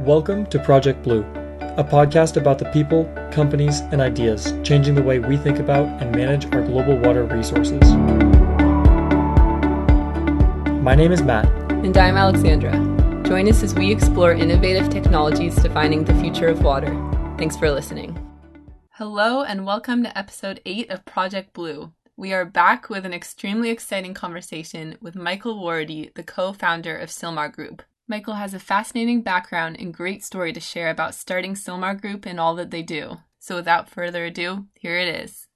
Welcome to Project Blue, a podcast about the people, companies, and ideas changing the way we think about and manage our global water resources. My name is Matt. And I'm Alexandra. Join us as we explore innovative technologies defining the future of water. Thanks for listening. Hello, and welcome to episode 8 of Project Blue. We are back with an extremely exciting conversation with Michael Warady, the co founder of Sylmar Group. Michael has a fascinating background and great story to share about starting Sylmar Group and all that they do. So, without further ado, here it is.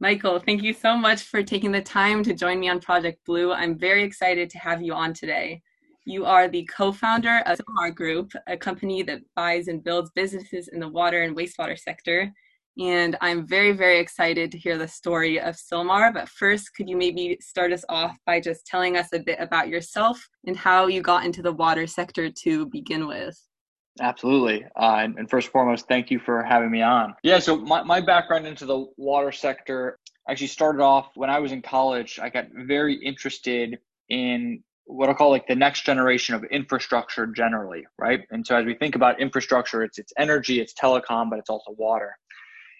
Michael, thank you so much for taking the time to join me on Project Blue. I'm very excited to have you on today. You are the co founder of Sylmar Group, a company that buys and builds businesses in the water and wastewater sector and I'm very, very excited to hear the story of Sylmar. But first, could you maybe start us off by just telling us a bit about yourself and how you got into the water sector to begin with? Absolutely. Uh, and, and, first and foremost, thank you for having me on. Yeah, so my, my background into the water sector actually started off when I was in college. I got very interested in what I call like the next generation of infrastructure generally, right? And so as we think about infrastructure, it's it's energy, it's telecom, but it's also water.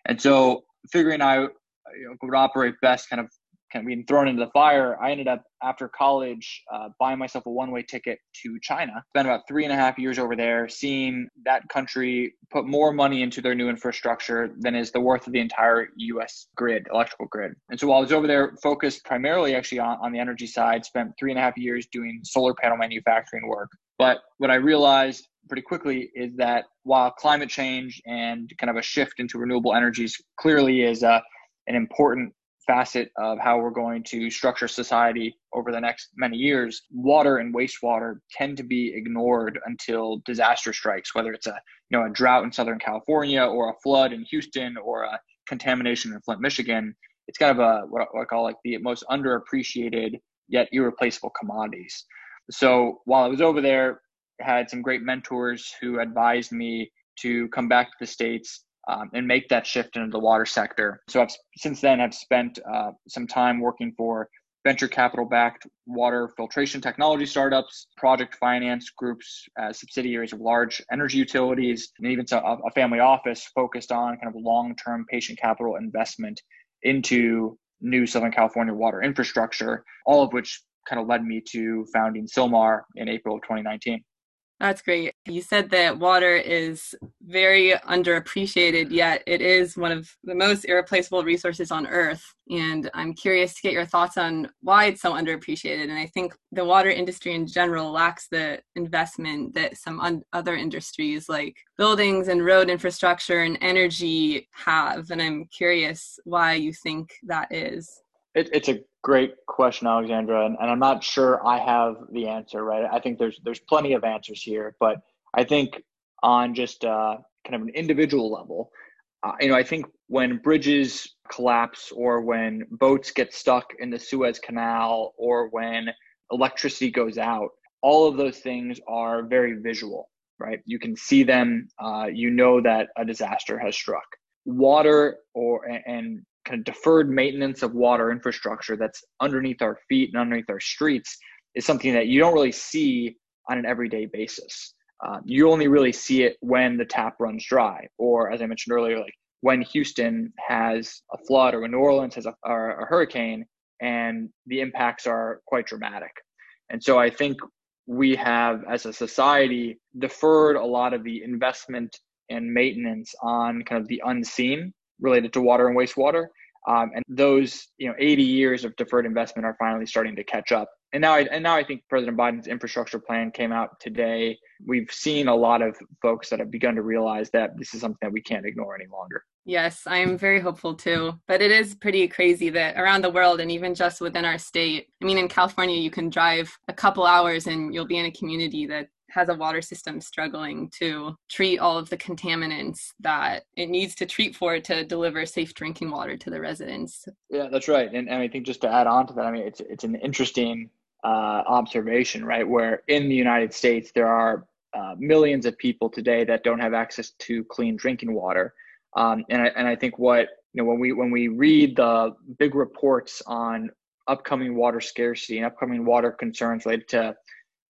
And so figuring out you know, would operate best kind of kind of being thrown into the fire, I ended up after college uh, buying myself a one way ticket to China. Spent about three and a half years over there, seeing that country put more money into their new infrastructure than is the worth of the entire U.S. grid, electrical grid. And so while I was over there, focused primarily actually on, on the energy side, spent three and a half years doing solar panel manufacturing work. But what I realized pretty quickly is that while climate change and kind of a shift into renewable energies clearly is uh, an important facet of how we're going to structure society over the next many years, water and wastewater tend to be ignored until disaster strikes, whether it's a you know a drought in Southern California or a flood in Houston or a contamination in Flint, Michigan. It's kind of a what I call like the most underappreciated yet irreplaceable commodities. So while I was over there, had some great mentors who advised me to come back to the states um, and make that shift into the water sector. So I've since then I've spent uh, some time working for venture capital backed water filtration technology startups, project finance groups, uh, subsidiaries of large energy utilities, and even a, a family office focused on kind of long term patient capital investment into new Southern California water infrastructure, all of which kind of led me to founding Sylmar in April of 2019. That's great. You said that water is very underappreciated, yet it is one of the most irreplaceable resources on earth. And I'm curious to get your thoughts on why it's so underappreciated. And I think the water industry in general lacks the investment that some un- other industries like buildings and road infrastructure and energy have. And I'm curious why you think that is. It, it's a great question, Alexandra, and, and I'm not sure I have the answer. Right? I think there's there's plenty of answers here, but I think on just uh, kind of an individual level, uh, you know, I think when bridges collapse or when boats get stuck in the Suez Canal or when electricity goes out, all of those things are very visual, right? You can see them. Uh, you know that a disaster has struck. Water or and kind of deferred maintenance of water infrastructure that's underneath our feet and underneath our streets is something that you don't really see on an everyday basis. Uh, you only really see it when the tap runs dry, or as I mentioned earlier, like when Houston has a flood or when New Orleans has a, a hurricane, and the impacts are quite dramatic. And so I think we have, as a society, deferred a lot of the investment and maintenance on kind of the unseen related to water and wastewater. Um, and those, you know, 80 years of deferred investment are finally starting to catch up. And now, I, and now I think President Biden's infrastructure plan came out today. We've seen a lot of folks that have begun to realize that this is something that we can't ignore any longer. Yes, I am very hopeful too. But it is pretty crazy that around the world and even just within our state, I mean, in California, you can drive a couple hours and you'll be in a community that has a water system struggling to treat all of the contaminants that it needs to treat for to deliver safe drinking water to the residents. Yeah, that's right. And, and I think just to add on to that, I mean, it's it's an interesting uh, observation, right? Where in the United States there are uh, millions of people today that don't have access to clean drinking water, um, and I, and I think what you know when we when we read the big reports on upcoming water scarcity and upcoming water concerns related to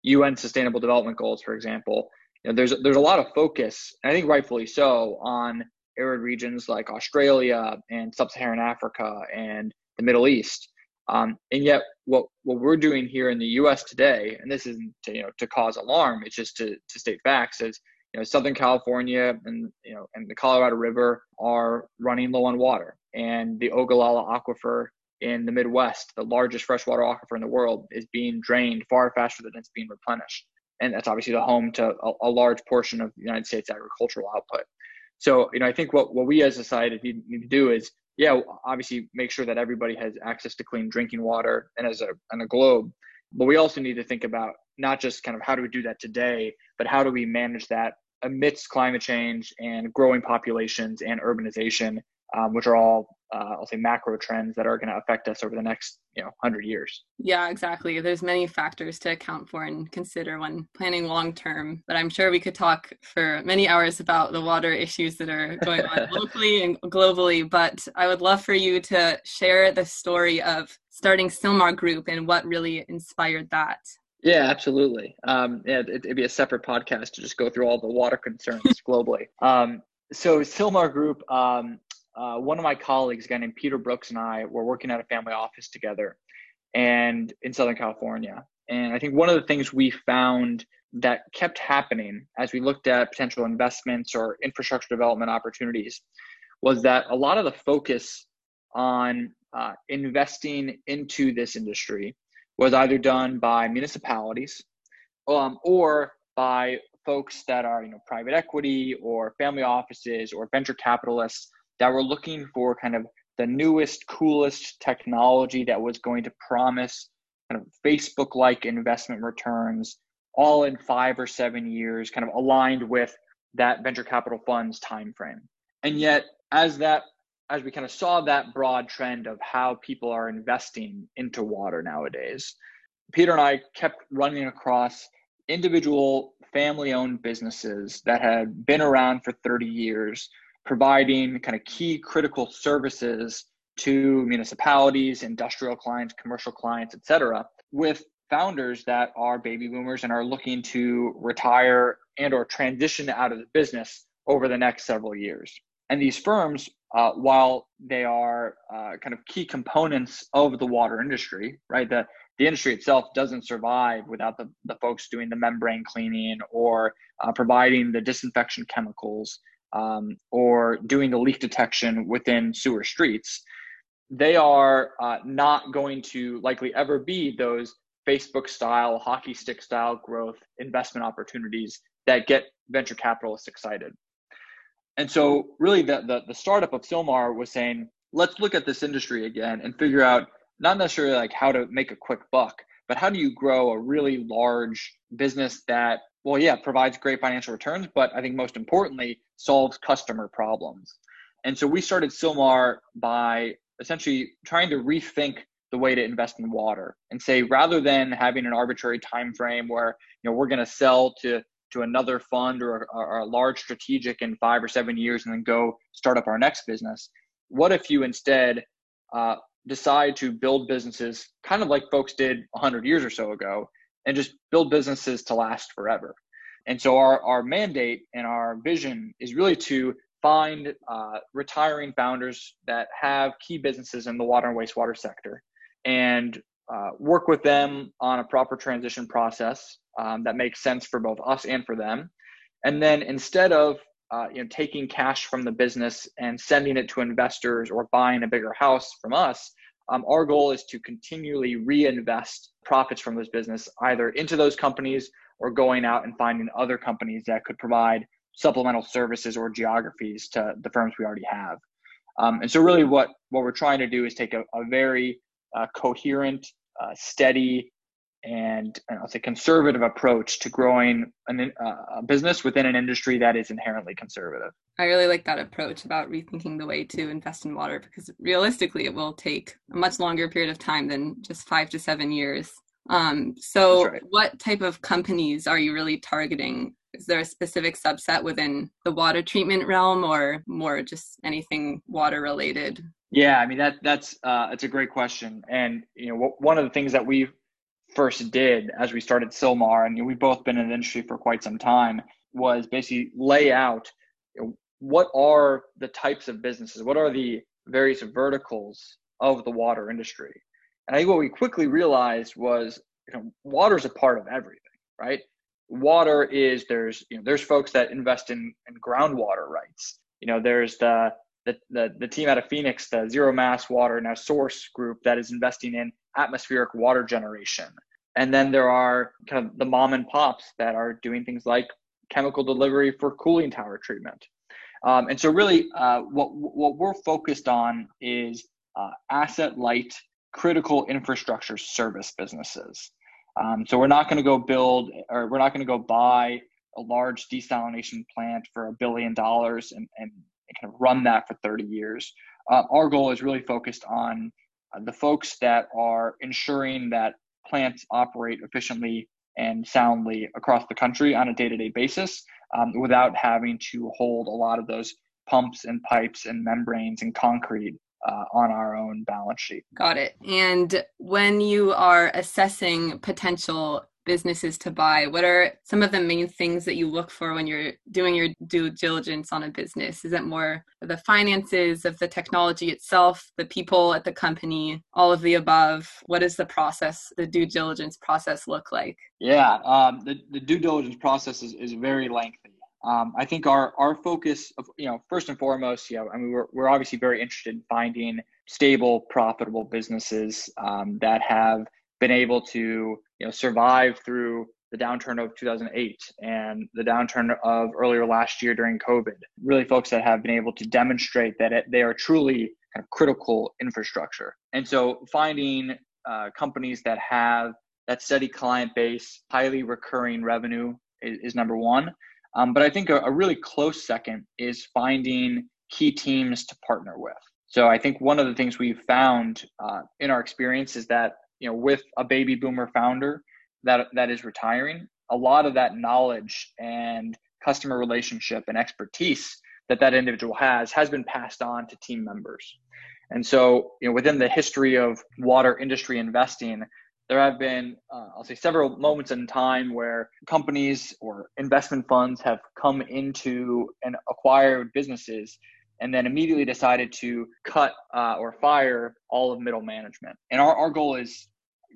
UN Sustainable Development Goals, for example, you know, there's there's a lot of focus, I think rightfully so, on arid regions like Australia and sub-Saharan Africa and the Middle East. Um, and yet, what what we're doing here in the U.S. today, and this isn't to, you know to cause alarm, it's just to to state facts, is you know Southern California and you know and the Colorado River are running low on water, and the Ogallala Aquifer in the Midwest, the largest freshwater aquifer in the world, is being drained far faster than it's being replenished, and that's obviously the home to a, a large portion of the United States agricultural output. So, you know, I think what, what we as a society need to do is, yeah, obviously make sure that everybody has access to clean drinking water and as a, on a globe. But we also need to think about not just kind of how do we do that today, but how do we manage that amidst climate change and growing populations and urbanization, um, which are all uh, I'll say macro trends that are going to affect us over the next you know 100 years yeah exactly there's many factors to account for and consider when planning long term but i'm sure we could talk for many hours about the water issues that are going on locally and globally but i would love for you to share the story of starting Sylmar group and what really inspired that yeah, absolutely. Um, yeah, it, would be a separate podcast to just go through all the water concerns globally. Um, so Sylmar Group um, uh, one of my colleagues, a guy named Peter Brooks, and I were working at a family office together, and in Southern California. And I think one of the things we found that kept happening as we looked at potential investments or infrastructure development opportunities was that a lot of the focus on uh, investing into this industry was either done by municipalities um, or by folks that are you know private equity or family offices or venture capitalists that were looking for kind of the newest, coolest technology that was going to promise kind of Facebook like investment returns all in five or seven years, kind of aligned with that venture capital funds time frame. And yet, as that as we kind of saw that broad trend of how people are investing into water nowadays, Peter and I kept running across individual family owned businesses that had been around for 30 years providing kind of key critical services to municipalities, industrial clients, commercial clients, et cetera, with founders that are baby boomers and are looking to retire and or transition out of the business over the next several years. And these firms, uh, while they are uh, kind of key components of the water industry, right? The, the industry itself doesn't survive without the, the folks doing the membrane cleaning or uh, providing the disinfection chemicals um, or doing the leak detection within sewer streets, they are uh, not going to likely ever be those Facebook style, hockey stick style growth investment opportunities that get venture capitalists excited. And so, really, the, the, the startup of Sylmar was saying, let's look at this industry again and figure out not necessarily like how to make a quick buck, but how do you grow a really large business that well, yeah, provides great financial returns, but I think most importantly, solves customer problems. And so we started Sylmar by essentially trying to rethink the way to invest in water and say rather than having an arbitrary time frame where you know we're going to sell to to another fund or, or, a large strategic in five or seven years and then go start up our next business what if you instead uh, decide to build businesses kind of like folks did 100 years or so ago and just build businesses to last forever. And so our, our mandate and our vision is really to find uh, retiring founders that have key businesses in the water and wastewater sector and uh, work with them on a proper transition process um, that makes sense for both us and for them. And then instead of uh, you know taking cash from the business and sending it to investors or buying a bigger house from us, um, our goal is to continually reinvest profits from this business either into those companies or going out and finding other companies that could provide supplemental services or geographies to the firms we already have. Um, and so, really, what what we're trying to do is take a, a very uh, coherent, uh, steady, and I'll say conservative approach to growing an, uh, a business within an industry that is inherently conservative. I really like that approach about rethinking the way to invest in water because realistically, it will take a much longer period of time than just five to seven years. Um, so, right. what type of companies are you really targeting? Is there a specific subset within the water treatment realm, or more just anything water related? Yeah, I mean that that's uh, that's a great question, and you know one of the things that we've first did as we started Sylmar, and we've both been in the industry for quite some time, was basically lay out what are the types of businesses, what are the various verticals of the water industry. And I think what we quickly realized was, you know, water is a part of everything, right? Water is there's you know there's folks that invest in in groundwater rights. You know, there's the the, the, the team out of Phoenix, the Zero Mass Water Now Source group that is investing in atmospheric water generation. And then there are kind of the mom and pops that are doing things like chemical delivery for cooling tower treatment. Um, and so, really, uh, what what we're focused on is uh, asset light, critical infrastructure service businesses. Um, so we're not going to go build, or we're not going to go buy a large desalination plant for a billion dollars and, and kind of run that for 30 years. Uh, our goal is really focused on uh, the folks that are ensuring that plants operate efficiently and soundly across the country on a day-to-day basis um, without having to hold a lot of those pumps and pipes and membranes and concrete uh, on our own balance sheet. Got it. And when you are assessing potential businesses to buy? What are some of the main things that you look for when you're doing your due diligence on a business? Is it more the finances of the technology itself, the people at the company, all of the above? What does the process, the due diligence process look like? Yeah, um, the, the due diligence process is, is very lengthy. Um, I think our our focus, of, you know, first and foremost, you know, I mean, we're we're obviously very interested in finding stable, profitable businesses um, that have been able to you know survive through the downturn of 2008 and the downturn of earlier last year during COVID. Really, folks that have been able to demonstrate that it, they are truly kind of critical infrastructure. And so, finding uh, companies that have that steady client base, highly recurring revenue is, is number one. Um, but I think a, a really close second is finding key teams to partner with. So I think one of the things we've found uh, in our experience is that you know with a baby boomer founder that that is retiring a lot of that knowledge and customer relationship and expertise that that individual has has been passed on to team members. And so you know within the history of water industry investing there have been uh, i'll say several moments in time where companies or investment funds have come into and acquired businesses and then immediately decided to cut uh, or fire all of middle management. And our, our goal is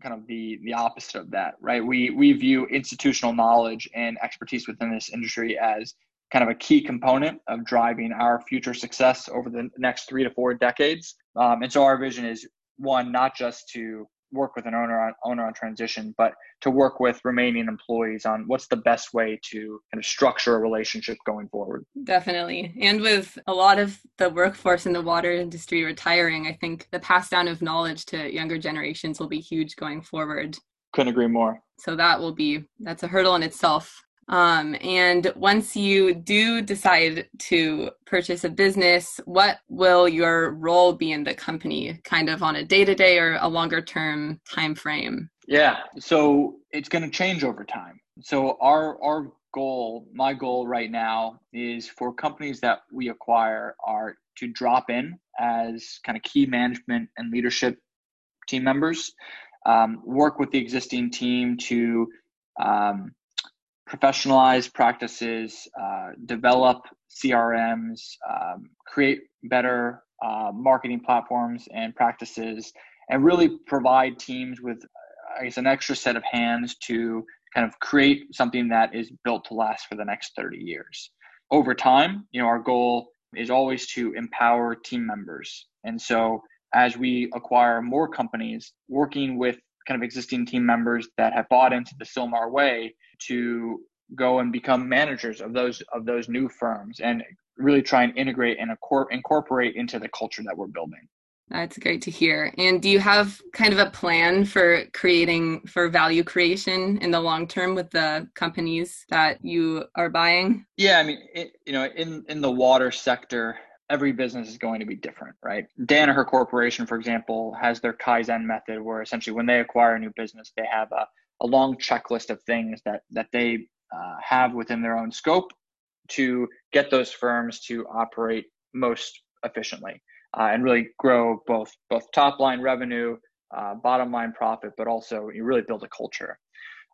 kind of the the opposite of that, right? We we view institutional knowledge and expertise within this industry as kind of a key component of driving our future success over the next three to four decades. Um, and so our vision is one, not just to work with an owner on owner on transition, but to work with remaining employees on what's the best way to kind of structure a relationship going forward. Definitely. And with a lot of the workforce in the water industry retiring, I think the pass down of knowledge to younger generations will be huge going forward. Couldn't agree more. So that will be that's a hurdle in itself. Um, and once you do decide to purchase a business, what will your role be in the company, kind of on a day to day or a longer term time frame? Yeah, so it's going to change over time. So our our goal, my goal right now, is for companies that we acquire are to drop in as kind of key management and leadership team members, um, work with the existing team to um, professionalize practices, uh, develop CRMs, um, create better uh, marketing platforms and practices, and really provide teams with, I guess, an extra set of hands to kind of create something that is built to last for the next 30 years. Over time, you know, our goal is always to empower team members. And so as we acquire more companies, working with kind of existing team members that have bought into the Sylmar way to go and become managers of those of those new firms and really try and integrate and incorporate into the culture that we're building. That's great to hear. And do you have kind of a plan for creating for value creation in the long term with the companies that you are buying? Yeah, I mean, it, you know, in in the water sector, every business is going to be different, right? Danaher Corporation, for example, has their Kaizen method where essentially when they acquire a new business, they have a, a long checklist of things that, that they uh, have within their own scope to get those firms to operate most efficiently uh, and really grow both both top line revenue uh, bottom line profit, but also you really build a culture.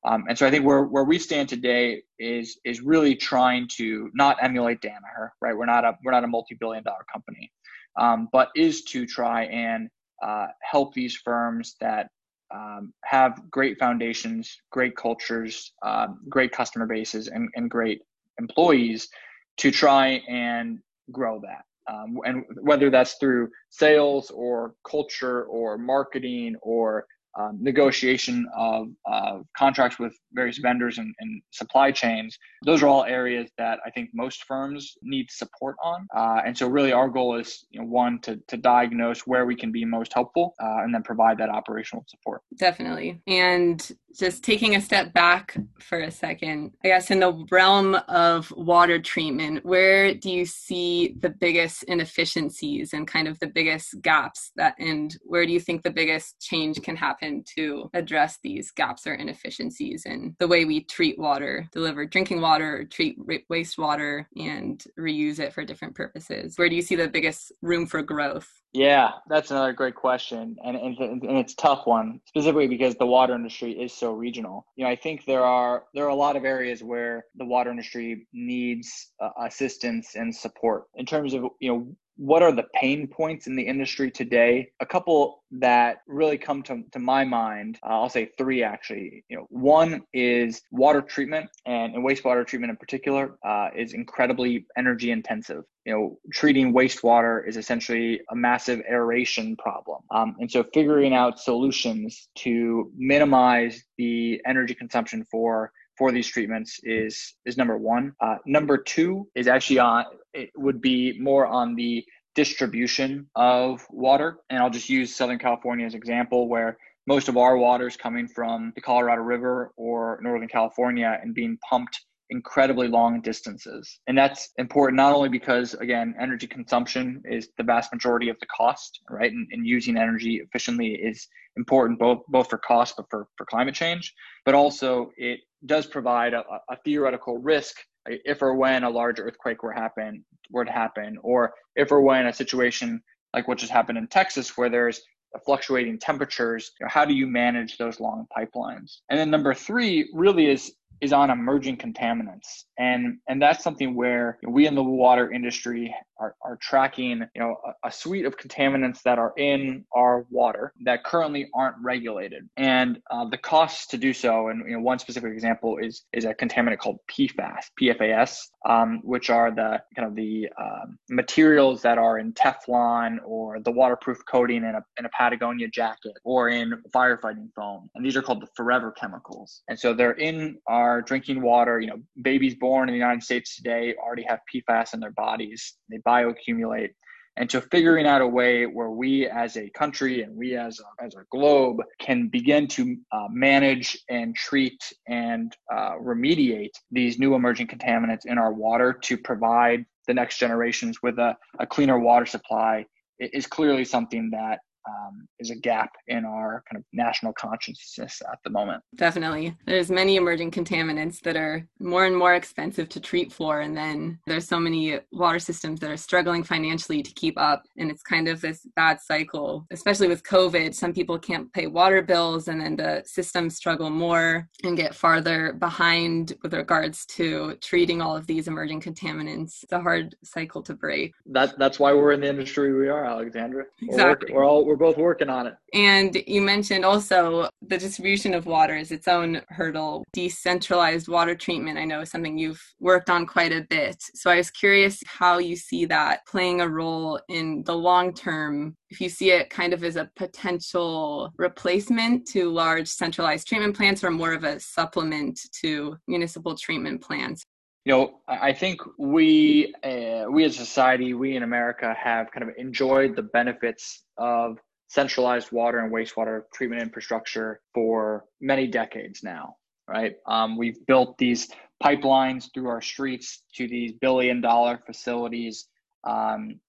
Um, and so I think where, where we stand today is is really trying to not emulate Danaher, right? We're not a we're not a multi-billion dollar company, um, but is to try and uh, help these firms that um, have great foundations, great cultures, um, great customer bases, and, and great employees to try and grow that. Um, and whether that's through sales or culture or marketing or um, negotiation of uh, contracts with various vendors and, and, supply chains. Those are all areas that I think most firms need support on. Uh, and so, really, our goal is you know, one to, to diagnose where we can be most helpful uh, and then provide that operational support. Definitely. And just taking a step back for a second, I guess in the realm of water treatment, where do you see the biggest inefficiencies and kind of the biggest gaps that, and where do you think the biggest change can happen to address these gaps or inefficiencies in the way we treat water, deliver drinking water, treat wastewater, and reuse it for different purposes? Where do you see the biggest room for growth? Yeah, that's another great question, and, and and it's a tough one, specifically because the water industry is so regional. You know, I think there are there are a lot of areas where the water industry needs uh, assistance and support in terms of you know what are the pain points in the industry today? A couple that really come to, to my mind, uh, I'll say three actually. You know, one is water treatment and, and wastewater treatment in particular uh, is incredibly energy intensive. You know, treating wastewater is essentially a massive aeration problem. Um, and so figuring out solutions to minimize the energy consumption for for these treatments is is number one. Uh, number two is actually on it would be more on the distribution of water, and I'll just use Southern California as an example where most of our water is coming from the Colorado River or Northern California and being pumped incredibly long distances. And that's important not only because, again, energy consumption is the vast majority of the cost, right? And, and, using energy efficiently is important both, both for cost, but for, for climate change, but also it does provide a, a theoretical risk if or when a large earthquake were happen were to happen, or if or when a situation like what just happened in Texas, where there's fluctuating temperatures, you know, how do you manage those long pipelines? And then number three really is is on emerging contaminants. And and that's something where we in the water industry are, are tracking you know a, a, suite of contaminants that are in our water that currently aren't regulated. And uh, the costs to do so and you know one specific example is is a contaminant called PFAS PFAS um, which are the kind of the um, materials that are in Teflon or the waterproof coating in a, in a Patagonia jacket or in firefighting foam. And these are called the forever chemicals. And so they're in our drinking water you know babies born in the United States today already have PFAS in their bodies. They bioaccumulate. And so figuring out a way where we as a country and we as a, as a globe can begin to uh, manage and treat and uh, remediate these new emerging contaminants in our water to provide the next generations with a, a cleaner water supply is clearly something that um, is a gap in our kind of national consciousness at the moment. Definitely. There's many emerging contaminants that are more and more expensive to treat for. And then there's so many water systems that are struggling financially to keep up. And it's kind of this bad cycle, especially with COVID. Some people can't pay water bills and then the systems struggle more and get farther behind with regards to treating all of these emerging contaminants. It's a hard cycle to break. That, that's why we're in the industry we are, Alexandra. Exactly. We're, we're all, we're we're both working on it. And you mentioned also the distribution of water is its own hurdle. Decentralized water treatment, I know, is something you've worked on quite a bit. So I was curious how you see that playing a role in the long term. If you see it kind of as a potential replacement to large centralized treatment plants or more of a supplement to municipal treatment plants you know, I think we uh, we as a society, we in America have kind of enjoyed the benefits of centralized water and wastewater treatment infrastructure for many decades now, right? Um, we've built these pipelines through our streets to these billion dollar facilities, um,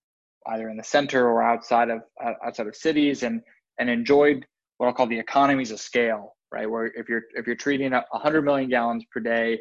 either in the center or outside of outside of cities, and and enjoyed what I'll call the economies of scale, right? Where if you're if you're treating 100 million gallons per day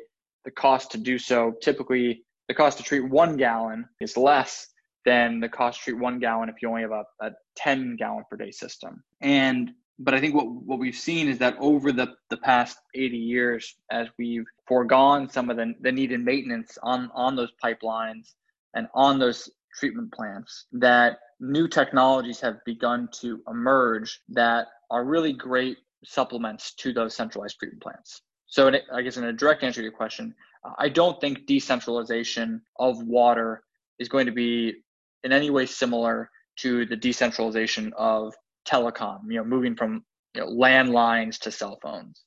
the cost to do so typically the cost to treat one gallon is less than the cost treat one gallon if you only have a, a 10 gallon per day system. And but I think what, what we've seen is that over the, the past 80 years, as we've foregone some of the, the needed maintenance on, on those pipelines and on those treatment plants, that new technologies have begun to emerge that are really great supplements to those centralized treatment plants. So, I guess in a direct answer to your question, I don't think decentralization of water is going to be in any way similar to the decentralization of telecom, you know, moving from you know, landlines to cell phones,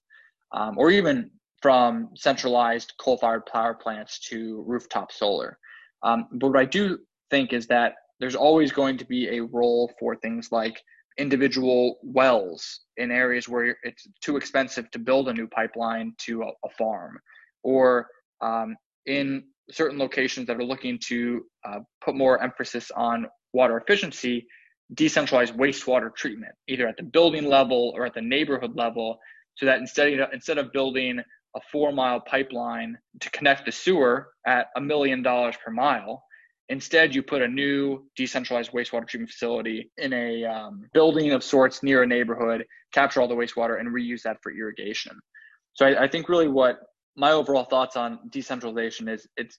um, or even from centralized coal-fired power plants to rooftop solar. Um, but what I do think is that there's always going to be a role for things like individual wells in areas where it's too expensive to build a new pipeline to a, a farm, or um, in certain locations that are looking to uh, put more emphasis on water efficiency, decentralized wastewater treatment, either at the building level or at the neighborhood level, so that instead of, instead of building a four mile pipeline to connect the sewer at a million dollars per mile, instead you put a new decentralized wastewater treatment facility in a um, building of sorts near a neighborhood, capture all the wastewater, and reuse that for irrigation. So I, I think really what my overall thoughts on decentralization is it's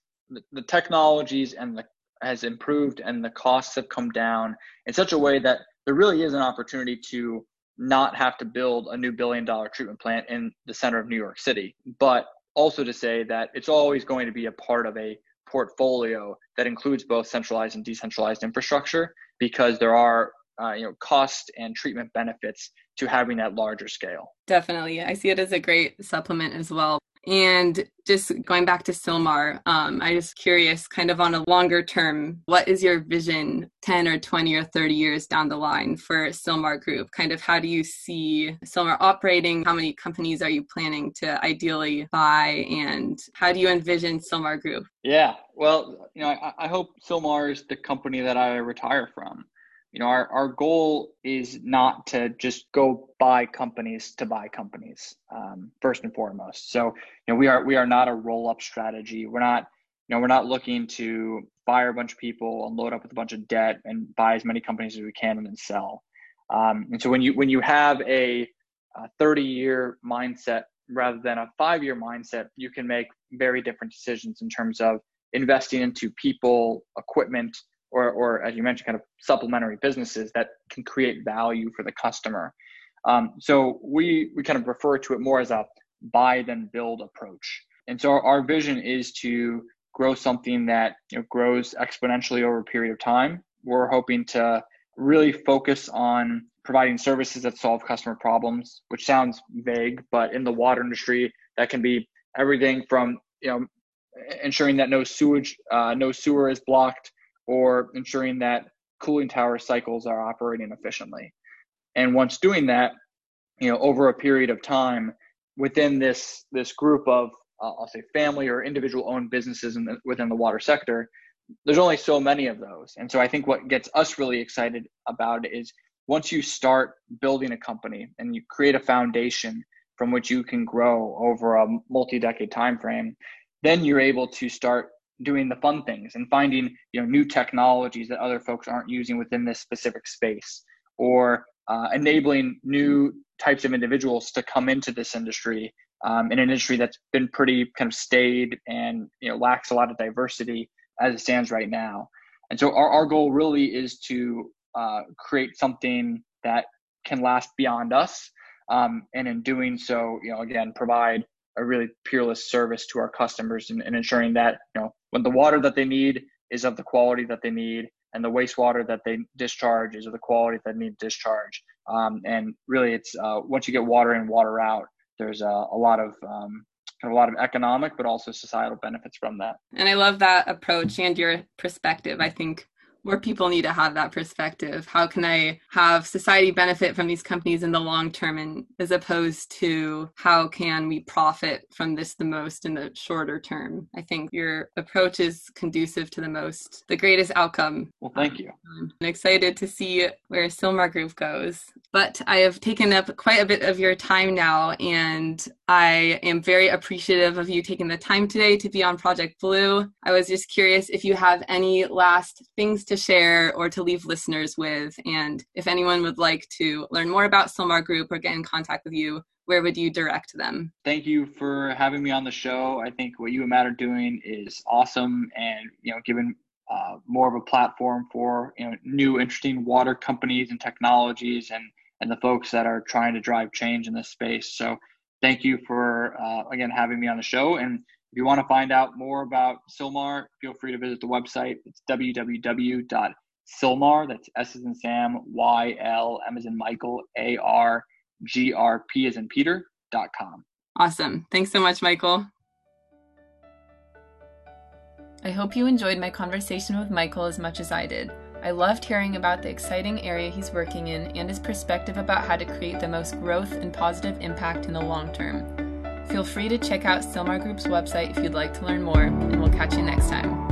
the technologies and the has improved and the costs have come down in such a way that there really is an opportunity to not have to build a new billion dollar treatment plant in the center of New York City, but also to say that it's always going to be a part of a portfolio that includes both centralized and decentralized infrastructure because there are uh, you know cost and treatment benefits to having that larger scale. Definitely. I see it as a great supplement as well and just going back to Sylmar, um, I'm just curious, kind of on a longer term, what is your vision 10 or 20 or 30 years down the line for Sylmar Group? Kind of how do you see Sylmar operating? How many companies are you planning to ideally buy? And how do you envision Sylmar Group? Yeah, well, you know, I, I hope Sylmar is the company that I retire from you know our, our goal is not to just go buy companies to buy companies um, first and foremost. So you know we are we are not a roll up strategy. We're not you know we're not looking to fire a bunch of people and load up with a bunch of debt and buy as many companies as we can and then sell. Um, and so when you when you have a, a 30 year mindset rather than a five year mindset you can make very different decisions in terms of investing into people equipment or, or as you mentioned, kind of supplementary businesses that can create value for the customer. Um, so we we kind of refer to it more as a buy then build approach. And so our, our vision is to grow something that you know, grows exponentially over a period of time. We're hoping to really focus on providing services that solve customer problems, which sounds vague, but in the water industry, that can be everything from you know ensuring that no sewage, uh, no sewer is blocked or ensuring that cooling tower cycles are operating efficiently. And once doing that, you know, over a period of time within this this group of uh, I'll say family or individual owned businesses in the, within the water sector, there's only so many of those. And so I think what gets us really excited about it is once you start building a company and you create a foundation from which you can grow over a multi-decade time frame, then you're able to start doing the fun things and finding you know new technologies that other folks aren't using within this specific space or uh, enabling new types of individuals to come into this industry um, in an industry that's been pretty kind of staid and you know lacks a lot of diversity as it stands right now. And so our, our goal really is to uh, create something that can last beyond us um, and in doing so you know again provide a really peerless service to our customers and, and ensuring that you know when the water that they need is of the quality that they need and the wastewater that they discharge is of the quality that they need to discharge. Um, and really it's uh, once you get water in water out there's a, a lot of um, a lot of economic but also societal benefits from that. And i love that approach and your perspective. I think more people need to have that perspective. How can I have society benefit from these companies in the long term and as opposed to how can we profit from this the most in the shorter term? I think your approach is conducive to the most the greatest outcome. Well, thank you. Um, I'm excited to see where Sylmar Group goes. but I have taken up quite a bit of your time now, and I am very appreciative of you taking the time today to be on Project Blue. I was just curious if you have any last things to share or to leave listeners with, and if anyone would like to learn more about Sylmar Group or get in contact with you, where would you direct them? Thank you for having me on the show. I think what you and Matt are doing is awesome, and you know, given uh, more of a platform for you know new interesting water companies and technologies and and the folks that are trying to drive change in this space. So thank you for uh, again having me on the show. And if you want to find out more about Sylmar, feel free to visit the website. It's www.sylmar, That's S as in Sam, Y L M as in Michael, A R G R P as in Peter dot com. Awesome. Thanks so much, Michael. I hope you enjoyed my conversation with Michael as much as I did. I loved hearing about the exciting area he's working in and his perspective about how to create the most growth and positive impact in the long term. Feel free to check out Sylmar Group's website if you'd like to learn more, and we'll catch you next time.